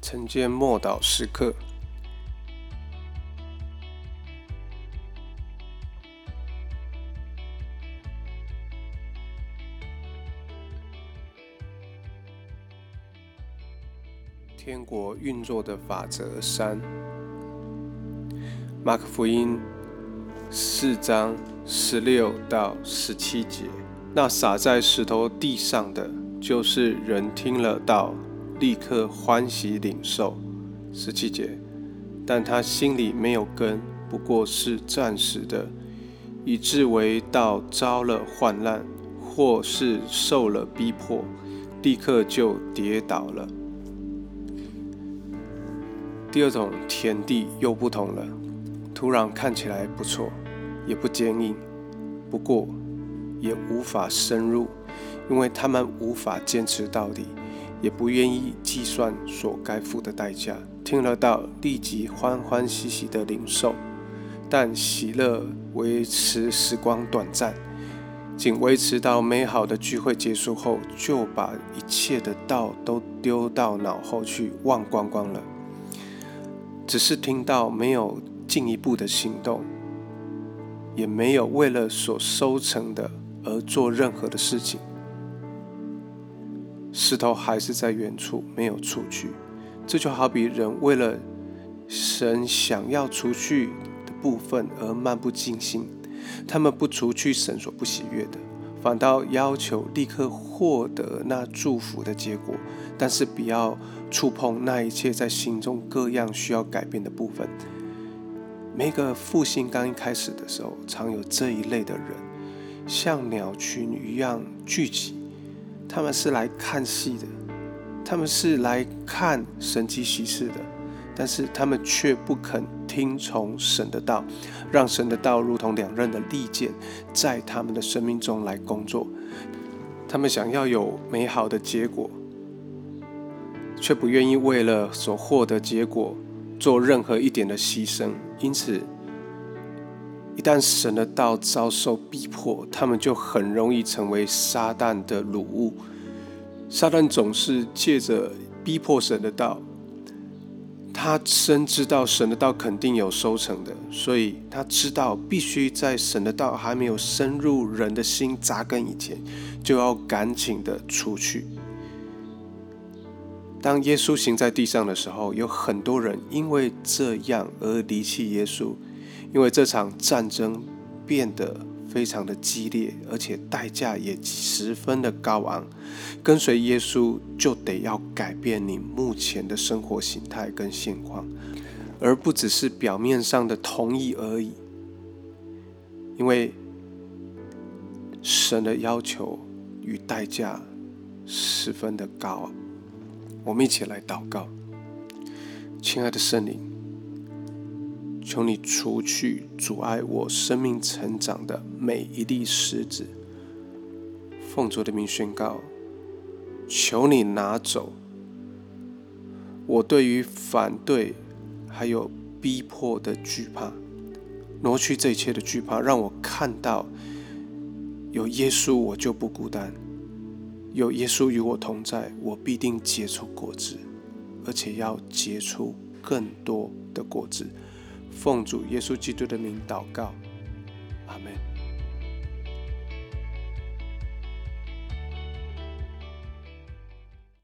晨间默祷时刻。天国运作的法则三，马可福音四章十六到十七节。那撒在石头地上的，就是人听了道，立刻欢喜领受。十七节，但他心里没有根，不过是暂时的，以至为到遭了患难，或是受了逼迫，立刻就跌倒了。第二种田地又不同了，土壤看起来不错，也不坚硬，不过也无法深入，因为他们无法坚持到底，也不愿意计算所该付的代价。听了道，立即欢欢喜喜的领受，但喜乐维持时光短暂，仅维持到美好的聚会结束后，就把一切的道都丢到脑后去，忘光光了。只是听到，没有进一步的行动，也没有为了所收成的而做任何的事情。石头还是在远处，没有出去。这就好比人为了神想要除去的部分而漫不经心，他们不除去神所不喜悦的。反倒要求立刻获得那祝福的结果，但是不要触碰那一切在心中各样需要改变的部分。每个复兴刚一开始的时候，常有这一类的人，像鸟群一样聚集，他们是来看戏的，他们是来看神奇喜事的，但是他们却不肯。听从神的道，让神的道如同两刃的利剑，在他们的生命中来工作。他们想要有美好的结果，却不愿意为了所获得结果做任何一点的牺牲。因此，一旦神的道遭受逼迫，他们就很容易成为撒旦的掳物。撒旦总是借着逼迫神的道。他深知道神的道肯定有收成的，所以他知道必须在神的道还没有深入人的心扎根以前，就要赶紧的出去。当耶稣行在地上的时候，有很多人因为这样而离弃耶稣，因为这场战争变得。非常的激烈，而且代价也十分的高昂。跟随耶稣就得要改变你目前的生活形态跟现况，而不只是表面上的同意而已。因为神的要求与代价十分的高。我们一起来祷告，亲爱的圣灵。求你除去阻碍我生命成长的每一粒石子，奉主的名宣告：求你拿走我对于反对还有逼迫的惧怕，挪去这一切的惧怕，让我看到有耶稣，我就不孤单；有耶稣与我同在，我必定结出果子，而且要结出更多的果子。奉主耶稣基督的名祷告，阿门。